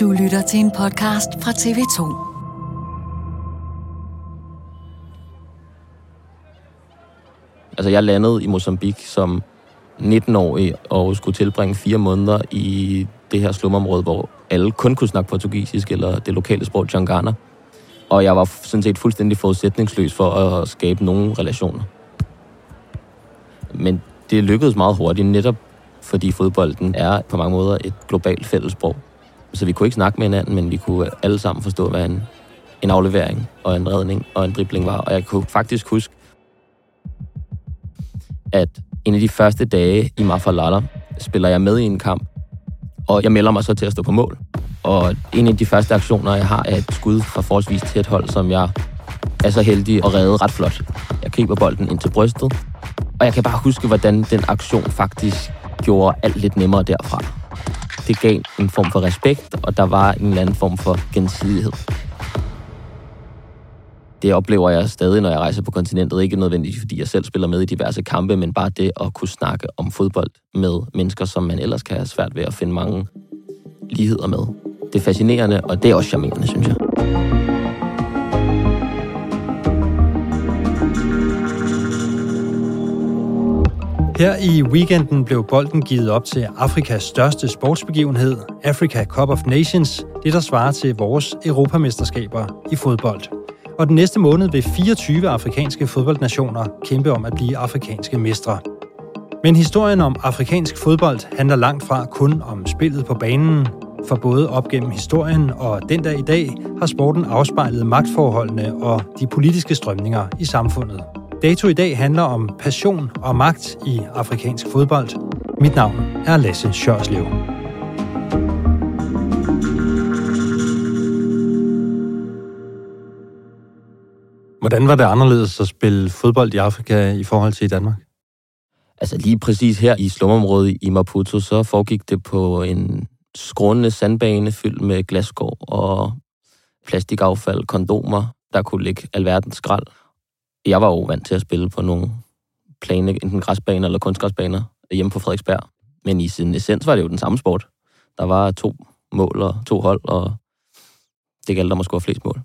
Du lytter til en podcast fra TV2. Altså, jeg landede i Mozambique som 19-årig og skulle tilbringe fire måneder i det her slumområde, hvor alle kun kunne snakke portugisisk eller det lokale sprog Changana. Og jeg var sådan set fuldstændig forudsætningsløs for at skabe nogle relationer. Men det lykkedes meget hurtigt, netop fordi fodbolden er på mange måder et globalt fællessprog. Så vi kunne ikke snakke med hinanden, men vi kunne alle sammen forstå, hvad en, en aflevering og en redning og en dribling var. Og jeg kunne faktisk huske, at en af de første dage i Mafalala spiller jeg med i en kamp, og jeg melder mig så til at stå på mål. Og en af de første aktioner, jeg har, er et skud fra forholdsvis tæt hold, som jeg er så heldig at redde ret flot. Jeg griber bolden ind til brystet, og jeg kan bare huske, hvordan den aktion faktisk gjorde alt lidt nemmere derfra. Det gav en form for respekt, og der var en eller anden form for gensidighed. Det oplever jeg stadig, når jeg rejser på kontinentet. Ikke nødvendigvis, fordi jeg selv spiller med i diverse kampe, men bare det at kunne snakke om fodbold med mennesker, som man ellers kan have svært ved at finde mange ligheder med. Det er fascinerende, og det er også charmerende, synes jeg. Her i weekenden blev bolden givet op til Afrikas største sportsbegivenhed, Africa Cup of Nations, det der svarer til vores europamesterskaber i fodbold. Og den næste måned vil 24 afrikanske fodboldnationer kæmpe om at blive afrikanske mestre. Men historien om afrikansk fodbold handler langt fra kun om spillet på banen, for både op gennem historien og den dag i dag har sporten afspejlet magtforholdene og de politiske strømninger i samfundet. Dato i dag handler om passion og magt i afrikansk fodbold. Mit navn er Lasse Sjørslev. Hvordan var det anderledes at spille fodbold i Afrika i forhold til i Danmark? Altså lige præcis her i slumområdet i Maputo, så foregik det på en skrånende sandbane fyldt med glasgård og plastikaffald, kondomer, der kunne ligge alverdens skrald. Jeg var jo vant til at spille på nogle plane, enten græsbaner eller kunstgræsbaner hjemme på Frederiksberg. Men i sin essens var det jo den samme sport. Der var to mål og to hold, og det galt om at score flest mål.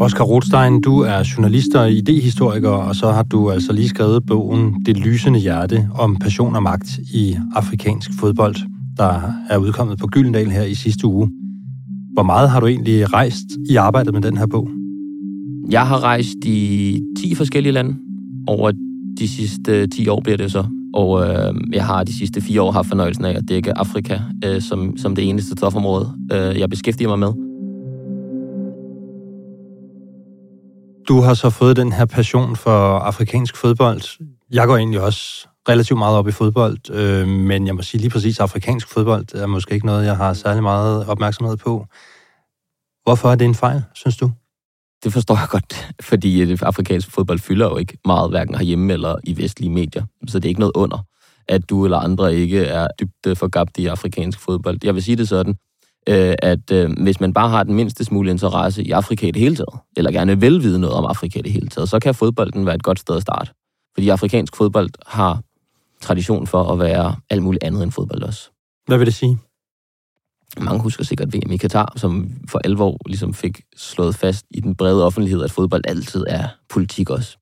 Oscar Rothstein, du er journalist og idehistoriker, og så har du altså lige skrevet bogen Det lysende hjerte om passion og magt i afrikansk fodbold, der er udkommet på Gyldendal her i sidste uge. Hvor meget har du egentlig rejst i arbejdet med den her bog? Jeg har rejst i 10 forskellige lande. Over de sidste 10 år bliver det så. Og øh, jeg har de sidste fire år haft fornøjelsen af at dække Afrika øh, som, som det eneste stofområde, øh, jeg beskæftiger mig med. Du har så fået den her passion for afrikansk fodbold. Jeg går egentlig også relativt meget op i fodbold, øh, men jeg må sige lige præcis, afrikansk fodbold er måske ikke noget, jeg har særlig meget opmærksomhed på. Hvorfor er det en fejl, synes du? Det forstår jeg godt, fordi øh, det afrikanske fodbold fylder jo ikke meget, hverken herhjemme eller i vestlige medier. Så det er ikke noget under, at du eller andre ikke er dybt øh, forgabt i afrikansk fodbold. Jeg vil sige det sådan, øh, at hvis man bare har den mindste smule interesse i Afrika i det hele taget, eller gerne vil vide noget om Afrika i det hele taget, så kan fodbolden være et godt sted at starte. Fordi afrikansk fodbold har tradition for at være alt muligt andet end fodbold også. Hvad vil det sige? Mange husker sikkert VM i Katar, som for alvor ligesom fik slået fast i den brede offentlighed, at fodbold altid er politik også.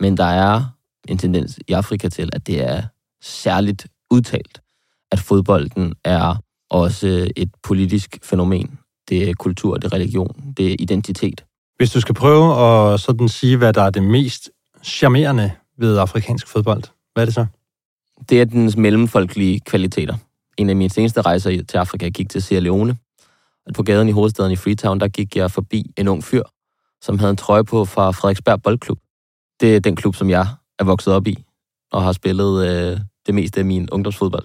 Men der er en tendens i Afrika til, at det er særligt udtalt, at fodbolden er også et politisk fænomen. Det er kultur, det er religion, det er identitet. Hvis du skal prøve at sådan sige, hvad der er det mest charmerende ved afrikansk fodbold, hvad er det så? Det er dens mellemfolkelige kvaliteter. En af mine seneste rejser til Afrika gik til Sierra Leone. På gaden i hovedstaden i Freetown, der gik jeg forbi en ung fyr, som havde en trøje på fra Frederiksberg Boldklub. Det er den klub, som jeg er vokset op i, og har spillet øh, det meste af min ungdomsfodbold.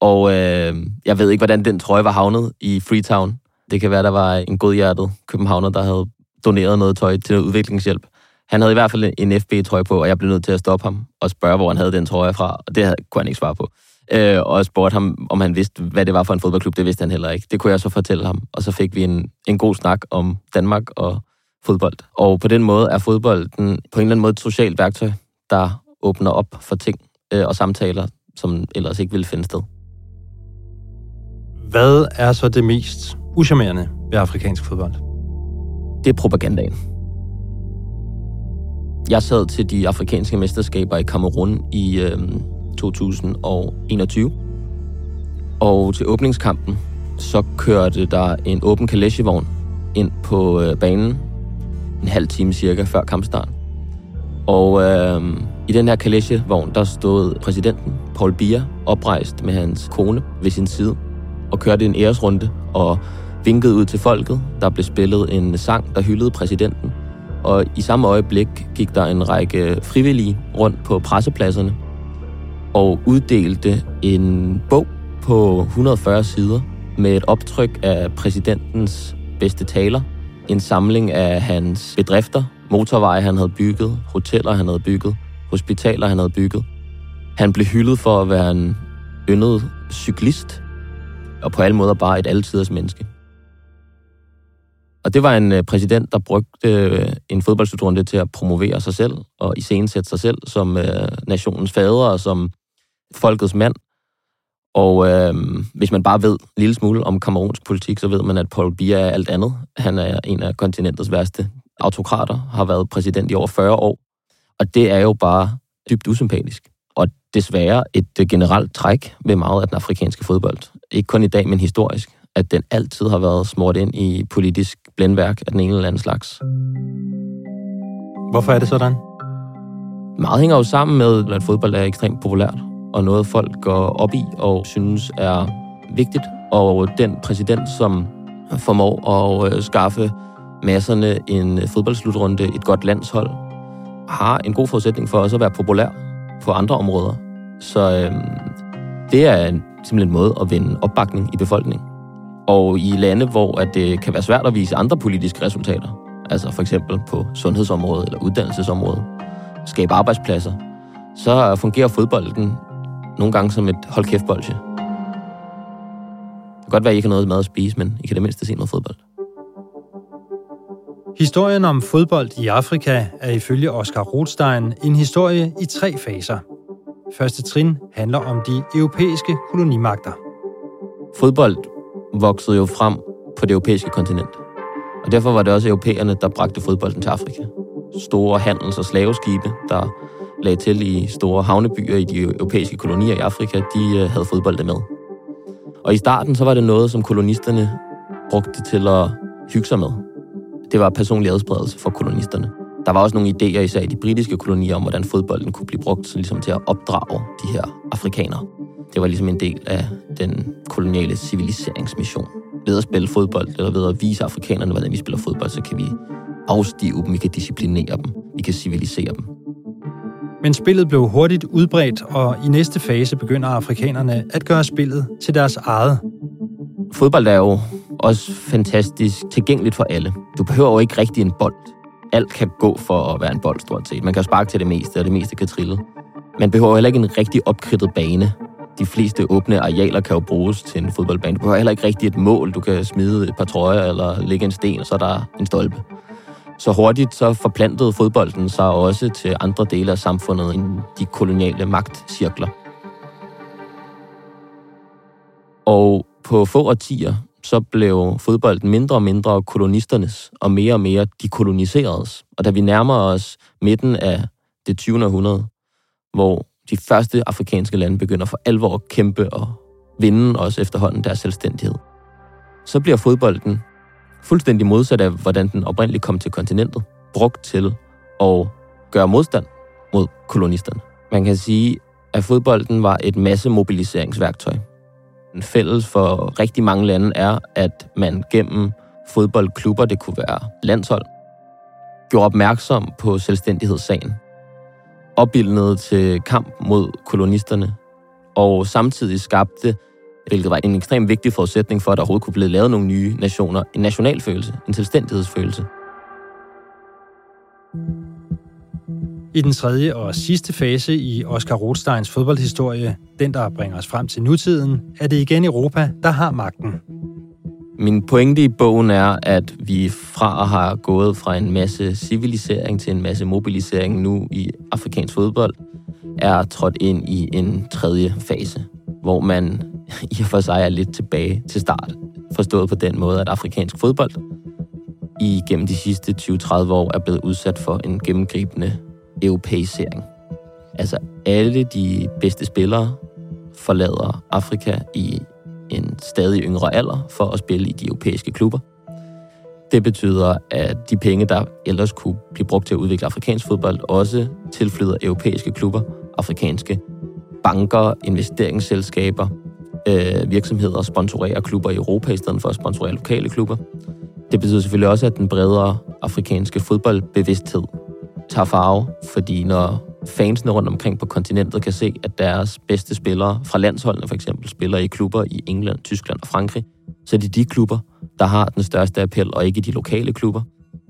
Og øh, jeg ved ikke, hvordan den trøje var havnet i Freetown. Det kan være, der var en godhjertet københavner, der havde doneret noget tøj til udviklingshjælp. Han havde i hvert fald en FB-trøje på, og jeg blev nødt til at stoppe ham og spørge, hvor han havde den trøje fra. Og det kunne han ikke svare på. Øh, og spurgte ham, om han vidste, hvad det var for en fodboldklub. Det vidste han heller ikke. Det kunne jeg så fortælle ham. Og så fik vi en, en god snak om Danmark og fodbold. Og på den måde er fodbolden på en eller anden måde et socialt værktøj, der åbner op for ting øh, og samtaler, som ellers ikke ville finde sted. Hvad er så det mest uschammerende ved afrikansk fodbold? Det er propagandaen. Jeg sad til de afrikanske mesterskaber i Kamerun i øh, 2021. Og til åbningskampen, så kørte der en åben kalesjevogn ind på øh, banen en halv time cirka før kampstart. Og øh, i den her kalesjevogn, der stod præsidenten, Paul Bier oprejst med hans kone ved sin side og kørte en æresrunde og vinkede ud til folket. Der blev spillet en sang, der hyldede præsidenten. Og i samme øjeblik gik der en række frivillige rundt på pressepladserne og uddelte en bog på 140 sider med et optryk af præsidentens bedste taler, en samling af hans bedrifter, motorveje han havde bygget, hoteller han havde bygget, hospitaler han havde bygget. Han blev hyldet for at være en yndet cyklist, og på alle måder bare et altiders menneske. Og det var en øh, præsident, der brugte øh, en fodboldslutrunde til at promovere sig selv og iscenesætte sig selv som øh, nationens fader og som folkets mand. Og øh, hvis man bare ved en lille smule om kamerunsk politik, så ved man, at Paul Biya er alt andet. Han er en af kontinentets værste autokrater, har været præsident i over 40 år. Og det er jo bare dybt usympatisk. Og desværre et generelt træk ved meget af den afrikanske fodbold. Ikke kun i dag, men historisk. At den altid har været smurt ind i politisk blændværk af den ene eller anden slags. Hvorfor er det sådan? Meget hænger jo sammen med, at fodbold er ekstremt populært, og noget folk går op i og synes er vigtigt. Og den præsident, som formår at øh, skaffe masserne en øh, fodboldslutrunde, et godt landshold, har en god forudsætning for også at være populær på andre områder. Så øh, det er en, simpelthen en måde at vinde opbakning i befolkningen. Og i lande, hvor at det kan være svært at vise andre politiske resultater, altså for eksempel på sundhedsområdet eller uddannelsesområdet, skabe arbejdspladser, så fungerer fodbolden nogle gange som et hold kæft bolde. Det kan godt være, at I ikke har noget mad at spise, men I kan det mindste se noget fodbold. Historien om fodbold i Afrika er ifølge Oscar Rothstein en historie i tre faser. Første trin handler om de europæiske kolonimagter. Fodbold voksede jo frem på det europæiske kontinent. Og derfor var det også europæerne, der bragte fodbolden til Afrika. Store handels- og slaveskibe, der lagde til i store havnebyer i de europæiske kolonier i Afrika, de øh, havde fodbold med. Og i starten så var det noget, som kolonisterne brugte til at hygge sig med. Det var personlig adspredelse for kolonisterne. Der var også nogle idéer, især i de britiske kolonier, om hvordan fodbolden kunne blive brugt så ligesom til at opdrage de her afrikanere. Det var ligesom en del af den koloniale civiliseringsmission. Ved at spille fodbold, eller ved at vise afrikanerne, hvordan vi spiller fodbold, så kan vi afstive dem, vi kan disciplinere dem, vi kan civilisere dem. Men spillet blev hurtigt udbredt, og i næste fase begynder afrikanerne at gøre spillet til deres eget. Fodbold er jo også fantastisk tilgængeligt for alle. Du behøver jo ikke rigtig en bold. Alt kan gå for at være en bold, stort set. Man kan sparke til det meste, og det meste kan trille. Man behøver heller ikke en rigtig opkridtet bane. De fleste åbne arealer kan jo bruges til en fodboldbane. Du behøver heller ikke rigtig et mål. Du kan smide et par trøjer eller lægge en sten, og så er der en stolpe. Så hurtigt så forplantede fodbolden sig også til andre dele af samfundet end de koloniale magtcirkler. Og på få årtier, så blev fodbolden mindre og mindre kolonisternes, og mere og mere de koloniseredes. Og da vi nærmer os midten af det 20. århundrede, hvor de første afrikanske lande begynder for alvor at kæmpe og vinde også efterhånden deres selvstændighed, så bliver fodbolden fuldstændig modsat af, hvordan den oprindeligt kom til kontinentet, brugt til at gøre modstand mod kolonisterne. Man kan sige, at fodbolden var et massemobiliseringsværktøj. En fælles for rigtig mange lande er, at man gennem fodboldklubber, det kunne være landshold, gjorde opmærksom på selvstændighedssagen, opbildnede til kamp mod kolonisterne, og samtidig skabte hvilket var en ekstremt vigtig forudsætning for, at der overhovedet kunne blive lavet nogle nye nationer. En nationalfølelse, en selvstændighedsfølelse. I den tredje og sidste fase i Oscar Rothsteins fodboldhistorie, den der bringer os frem til nutiden, er det igen Europa, der har magten. Min pointe i bogen er, at vi fra at have gået fra en masse civilisering til en masse mobilisering nu i afrikansk fodbold, er trådt ind i en tredje fase, hvor man i og for sig er lidt tilbage til start. Forstået på den måde, at afrikansk fodbold igennem de sidste 20-30 år er blevet udsat for en gennemgribende europæisering. Altså alle de bedste spillere forlader Afrika i en stadig yngre alder for at spille i de europæiske klubber. Det betyder, at de penge, der ellers kunne blive brugt til at udvikle afrikansk fodbold, også tilflyder europæiske klubber, afrikanske banker, investeringsselskaber, øh, virksomheder sponsorerer klubber i Europa i stedet for at sponsorere lokale klubber. Det betyder selvfølgelig også, at den bredere afrikanske fodboldbevidsthed tager farve, fordi når fansene rundt omkring på kontinentet kan se, at deres bedste spillere fra landsholdene for eksempel spiller i klubber i England, Tyskland og Frankrig, så er det de klubber, der har den største appel, og ikke de lokale klubber.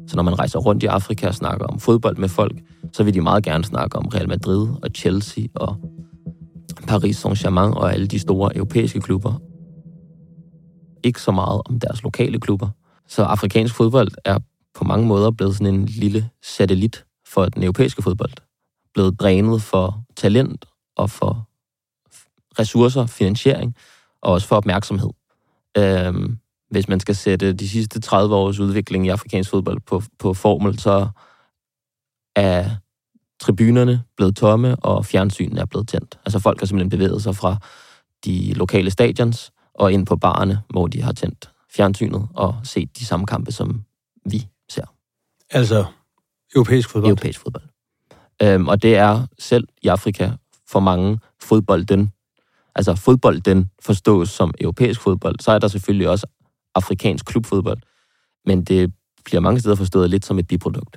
Så når man rejser rundt i Afrika og snakker om fodbold med folk, så vil de meget gerne snakke om Real Madrid og Chelsea og Paris Saint-Germain og alle de store europæiske klubber. Ikke så meget om deres lokale klubber. Så afrikansk fodbold er på mange måder blevet sådan en lille satellit for den europæiske fodbold. Blevet drænet for talent og for ressourcer, finansiering og også for opmærksomhed. Øhm, hvis man skal sætte de sidste 30 års udvikling i afrikansk fodbold på, på formel, så er tribunerne blevet tomme, og fjernsynet er blevet tændt. Altså folk har simpelthen bevæget sig fra de lokale stadions og ind på barerne, hvor de har tændt fjernsynet og set de samme kampe, som vi ser. Altså europæisk fodbold? Europæisk fodbold. Øhm, og det er selv i Afrika for mange fodbolden. Altså fodbolden forstås som europæisk fodbold. Så er der selvfølgelig også afrikansk klubfodbold. Men det bliver mange steder forstået lidt som et biprodukt.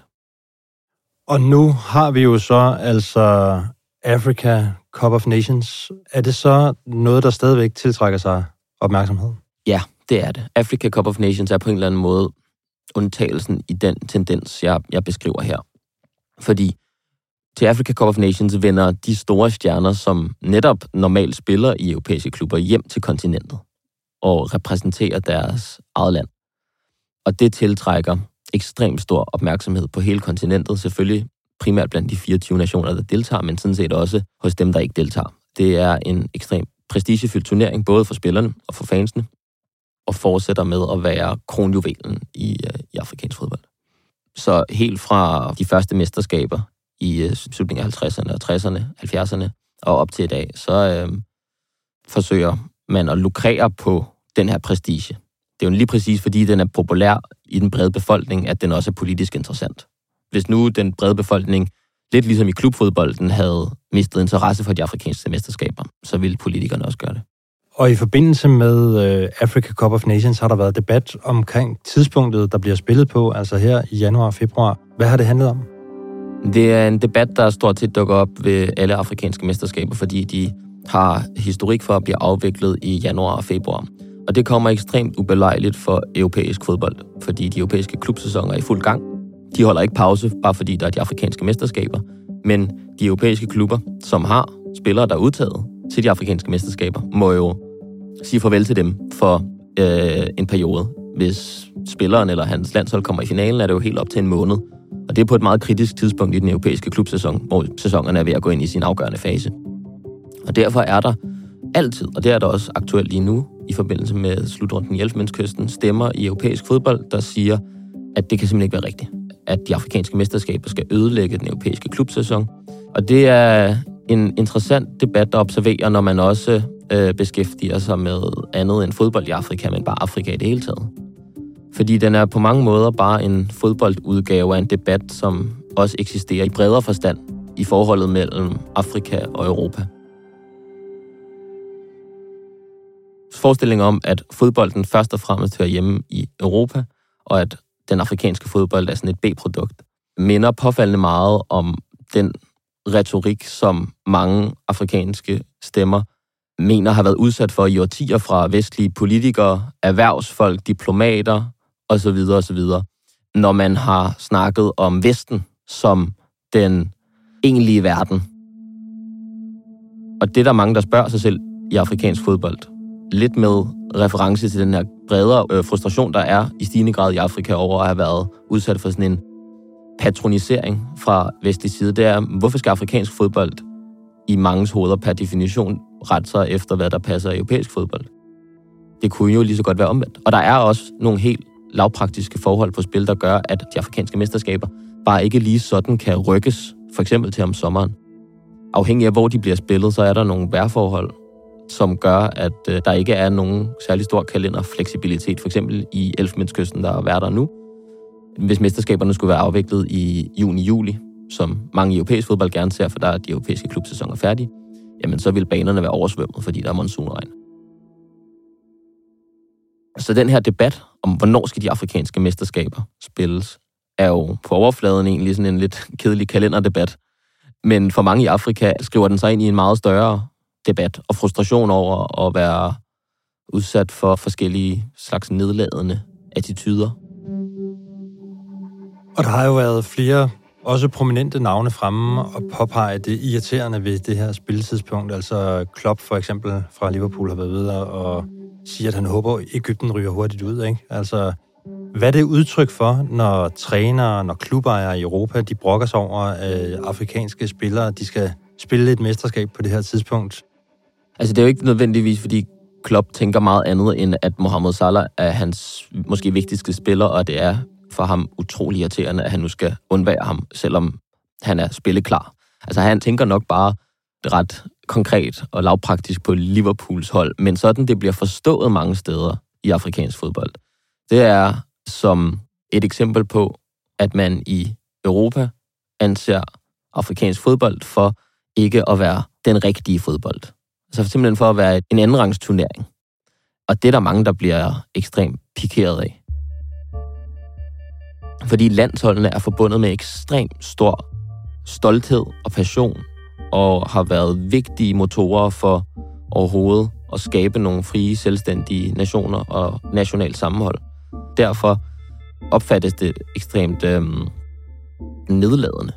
Og nu har vi jo så altså Africa Cup of Nations. Er det så noget, der stadigvæk tiltrækker sig opmærksomhed? Ja, det er det. Africa Cup of Nations er på en eller anden måde undtagelsen i den tendens, jeg, jeg beskriver her. Fordi til Africa Cup of Nations vender de store stjerner, som netop normalt spiller i europæiske klubber, hjem til kontinentet og repræsenterer deres eget land. Og det tiltrækker ekstremt stor opmærksomhed på hele kontinentet, selvfølgelig primært blandt de 24 nationer, der deltager, men sådan set også hos dem, der ikke deltager. Det er en ekstremt prestigefyldt turnering, både for spillerne og for fansene, og fortsætter med at være kronjuvelen i, øh, i afrikansk fodbold. Så helt fra de første mesterskaber i øh, slutningen af 50'erne og 60'erne, 70'erne og op til i dag, så øh, forsøger man at lukrere på den her prestige. Det er jo lige præcis, fordi den er populær i den brede befolkning, at den også er politisk interessant. Hvis nu den brede befolkning, lidt ligesom i klubfodbolden, havde mistet interesse for de afrikanske mesterskaber, så ville politikerne også gøre det. Og i forbindelse med uh, Africa Cup of Nations har der været debat omkring tidspunktet, der bliver spillet på, altså her i januar og februar. Hvad har det handlet om? Det er en debat, der stort set dukker op ved alle afrikanske mesterskaber, fordi de har historik for at blive afviklet i januar og februar. Og det kommer ekstremt ubelejligt for europæisk fodbold, fordi de europæiske klubsæsoner er i fuld gang. De holder ikke pause, bare fordi der er de afrikanske mesterskaber, men de europæiske klubber, som har spillere, der er udtaget til de afrikanske mesterskaber, må jo sige farvel til dem for øh, en periode. Hvis spilleren eller hans landshold kommer i finalen, er det jo helt op til en måned. Og det er på et meget kritisk tidspunkt i den europæiske klubsæson, hvor sæsonerne er ved at gå ind i sin afgørende fase. Og derfor er der altid, og det er der også aktuelt lige nu, i forbindelse med slutrunden i Elfmandskysten, stemmer i europæisk fodbold, der siger, at det kan simpelthen ikke være rigtigt, at de afrikanske mesterskaber skal ødelægge den europæiske klubsæson. Og det er en interessant debat at observere, når man også øh, beskæftiger sig med andet end fodbold i Afrika, men bare Afrika i det hele taget. Fordi den er på mange måder bare en fodboldudgave af en debat, som også eksisterer i bredere forstand i forholdet mellem Afrika og Europa. Forestilling om, at fodbolden først og fremmest hører hjemme i Europa, og at den afrikanske fodbold er sådan et B-produkt, minder påfaldende meget om den retorik, som mange afrikanske stemmer mener har været udsat for i årtier fra vestlige politikere, erhvervsfolk, diplomater osv. osv. Når man har snakket om Vesten som den egentlige verden. Og det er der mange, der spørger sig selv i afrikansk fodbold. Lidt med reference til den her bredere øh, frustration, der er i stigende grad i Afrika over at have været udsat for sådan en patronisering fra vestlig side. Det er, hvorfor skal afrikansk fodbold i mangens hoveder per definition rette sig efter, hvad der passer europæisk fodbold? Det kunne jo lige så godt være omvendt. Og der er også nogle helt lavpraktiske forhold på spil, der gør, at de afrikanske mesterskaber bare ikke lige sådan kan rykkes, for eksempel til om sommeren. Afhængig af, hvor de bliver spillet, så er der nogle værforhold, som gør, at øh, der ikke er nogen særlig stor kalenderfleksibilitet. For eksempel i Elfenbenskysten, der er der nu. Hvis mesterskaberne skulle være afviklet i juni-juli, som mange europæiske fodbold gerne ser, for der er de europæiske klubsæsoner færdige, jamen så vil banerne være oversvømmet, fordi der er monsunregn. Så den her debat om, hvornår skal de afrikanske mesterskaber spilles, er jo på overfladen egentlig sådan en lidt kedelig kalenderdebat. Men for mange i Afrika skriver den sig ind i en meget større debat og frustration over at være udsat for forskellige slags nedladende attityder. Og der har jo været flere også prominente navne fremme og påpege det irriterende ved det her spilletidspunkt. Altså Klopp for eksempel fra Liverpool har været videre og siger, at han håber, at Ægypten ryger hurtigt ud. Ikke? Altså, hvad er det udtryk for, når trænere, når klubejere i Europa, de brokker sig over, at afrikanske spillere, de skal spille et mesterskab på det her tidspunkt? Altså, det er jo ikke nødvendigvis, fordi Klopp tænker meget andet, end at Mohamed Salah er hans måske vigtigste spiller, og det er for ham utrolig irriterende, at han nu skal undvære ham, selvom han er spilleklar. Altså, han tænker nok bare ret konkret og lavpraktisk på Liverpools hold, men sådan det bliver forstået mange steder i afrikansk fodbold. Det er som et eksempel på, at man i Europa anser afrikansk fodbold for ikke at være den rigtige fodbold. Altså simpelthen for at være en andenrangs turnering. Og det er der mange, der bliver ekstremt pikeret af. Fordi landsholdene er forbundet med ekstremt stor stolthed og passion, og har været vigtige motorer for overhovedet at skabe nogle frie, selvstændige nationer og nationalt sammenhold. Derfor opfattes det ekstremt øhm, nedladende,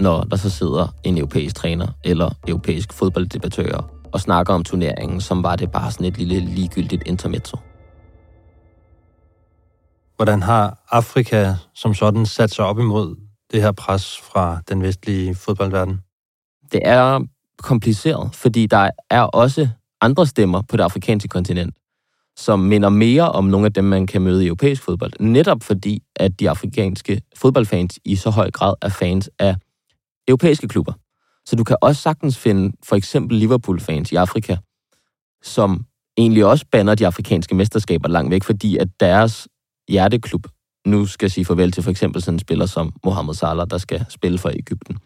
når der så sidder en europæisk træner eller europæisk fodbolddebattør og snakker om turneringen, som var det bare sådan et lille ligegyldigt intermezzo. Hvordan har Afrika som sådan sat sig op imod det her pres fra den vestlige fodboldverden? Det er kompliceret, fordi der er også andre stemmer på det afrikanske kontinent, som minder mere om nogle af dem, man kan møde i europæisk fodbold. Netop fordi, at de afrikanske fodboldfans i så høj grad er fans af europæiske klubber. Så du kan også sagtens finde for eksempel Liverpool-fans i Afrika, som egentlig også banner de afrikanske mesterskaber langt væk, fordi at deres hjerteklub nu skal sige farvel til for eksempel sådan en spiller som Mohamed Salah, der skal spille for Ægypten.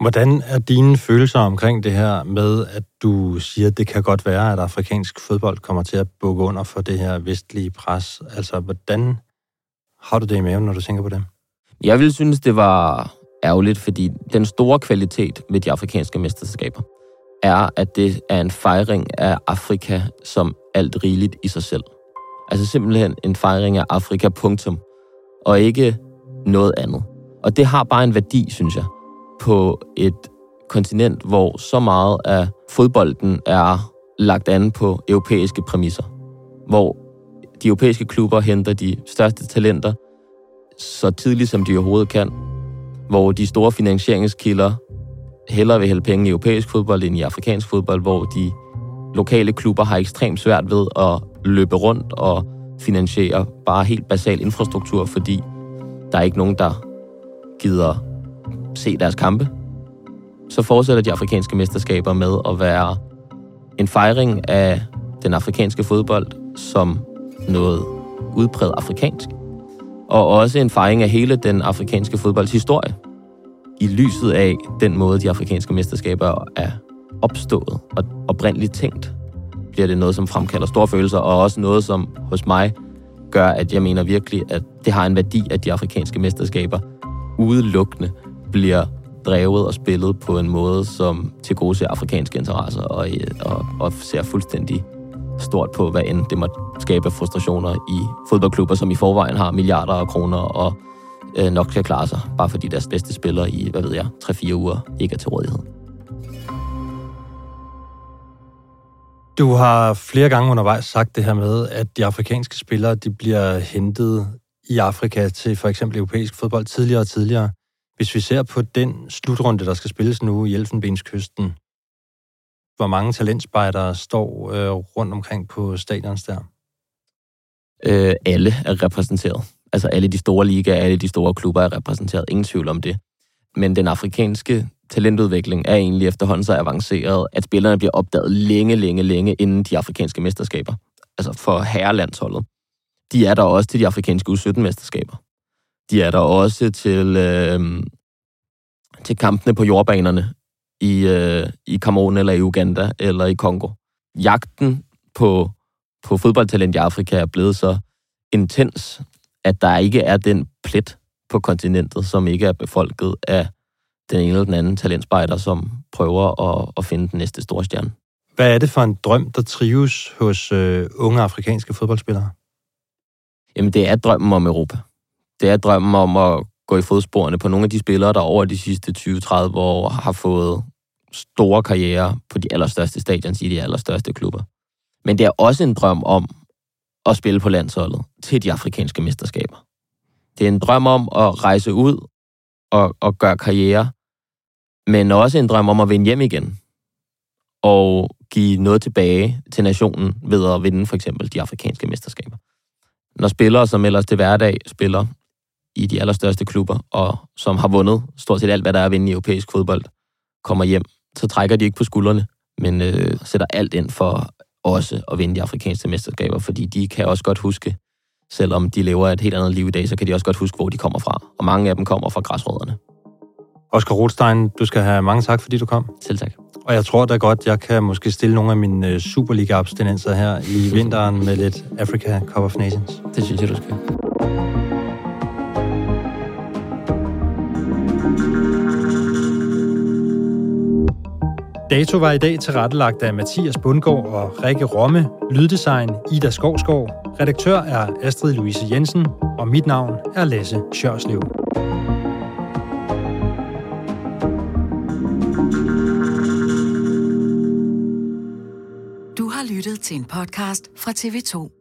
Hvordan er dine følelser omkring det her med, at du siger, at det kan godt være, at afrikansk fodbold kommer til at bukke under for det her vestlige pres? Altså, hvordan har du det i maven, når du tænker på det? Jeg vil synes, det var ærgerligt, fordi den store kvalitet ved de afrikanske mesterskaber er, at det er en fejring af Afrika som alt rigeligt i sig selv. Altså simpelthen en fejring af Afrika, punktum. Og ikke noget andet. Og det har bare en værdi, synes jeg, på et kontinent, hvor så meget af fodbolden er lagt an på europæiske præmisser. Hvor de europæiske klubber henter de største talenter så tidligt, som de overhovedet kan. Hvor de store finansieringskilder hellere vil hælde penge i europæisk fodbold end i afrikansk fodbold, hvor de lokale klubber har ekstremt svært ved at løbe rundt og finansiere bare helt basal infrastruktur, fordi der er ikke nogen, der gider se deres kampe. Så fortsætter de afrikanske mesterskaber med at være en fejring af den afrikanske fodbold som noget udpræget afrikansk, og også en fejring af hele den afrikanske fodbolds historie. I lyset af den måde, de afrikanske mesterskaber er opstået og oprindeligt tænkt, bliver det noget, som fremkalder store følelser, og også noget, som hos mig gør, at jeg mener virkelig, at det har en værdi, at de afrikanske mesterskaber udelukkende bliver drevet og spillet på en måde, som til gode ser afrikanske interesser og, og, og ser fuldstændig stort på, hvad end det måtte skabe frustrationer i fodboldklubber, som i forvejen har milliarder af kroner og øh, nok skal klare sig, bare fordi deres bedste spillere i, hvad ved jeg, 3-4 uger ikke er til rådighed. Du har flere gange undervejs sagt det her med, at de afrikanske spillere de bliver hentet i Afrika til for eksempel europæisk fodbold tidligere og tidligere. Hvis vi ser på den slutrunde, der skal spilles nu i Elfenbenskysten, hvor mange talentspejdere står øh, rundt omkring på stadions der? Øh, alle er repræsenteret. Altså alle de store ligaer, alle de store klubber er repræsenteret. Ingen tvivl om det. Men den afrikanske talentudvikling er egentlig efterhånden så avanceret, at spillerne bliver opdaget længe, længe, længe inden de afrikanske mesterskaber. Altså for herrelandsholdet. De er der også til de afrikanske U17-mesterskaber. De er der også til, øh, til kampene på jordbanerne i, øh, i Cameroon eller i Uganda eller i Kongo. Jagten på, på fodboldtalent i Afrika er blevet så intens, at der ikke er den plet på kontinentet, som ikke er befolket af den ene eller den anden talentspejder, som prøver at, at finde den næste store stjerne. Hvad er det for en drøm, der trives hos øh, unge afrikanske fodboldspillere? Jamen, det er drømmen om Europa. Det er drømmen om at gå i fodsporene på nogle af de spillere, der over de sidste 20-30 år har fået store karriere på de allerstørste stadions i de allerstørste klubber. Men det er også en drøm om at spille på landsholdet til de afrikanske mesterskaber. Det er en drøm om at rejse ud og, og gøre karriere, men også en drøm om at vinde hjem igen og give noget tilbage til nationen ved at vinde for eksempel de afrikanske mesterskaber. Når spillere, som ellers til hverdag spiller i de allerstørste klubber, og som har vundet stort set alt, hvad der er at vinde i europæisk fodbold, kommer hjem, så trækker de ikke på skuldrene, men øh, sætter alt ind for også at vinde de afrikanske mesterskaber, fordi de kan også godt huske, selvom de lever et helt andet liv i dag, så kan de også godt huske, hvor de kommer fra. Og mange af dem kommer fra græsrødderne. Oscar Rothstein, du skal have mange tak, fordi du kom. Selv tak. Og jeg tror da godt, jeg kan måske stille nogle af mine øh, Superliga-abstinenser her i vinteren med lidt Africa Cup of Nations. Det synes jeg, du skal. Dato var i dag tilrettelagt af Mathias Bundgaard og Rikke Romme, lyddesign Ida Skovskov, redaktør er Astrid Louise Jensen, og mit navn er Lasse Sjørslev. Du har lyttet til en podcast fra TV2.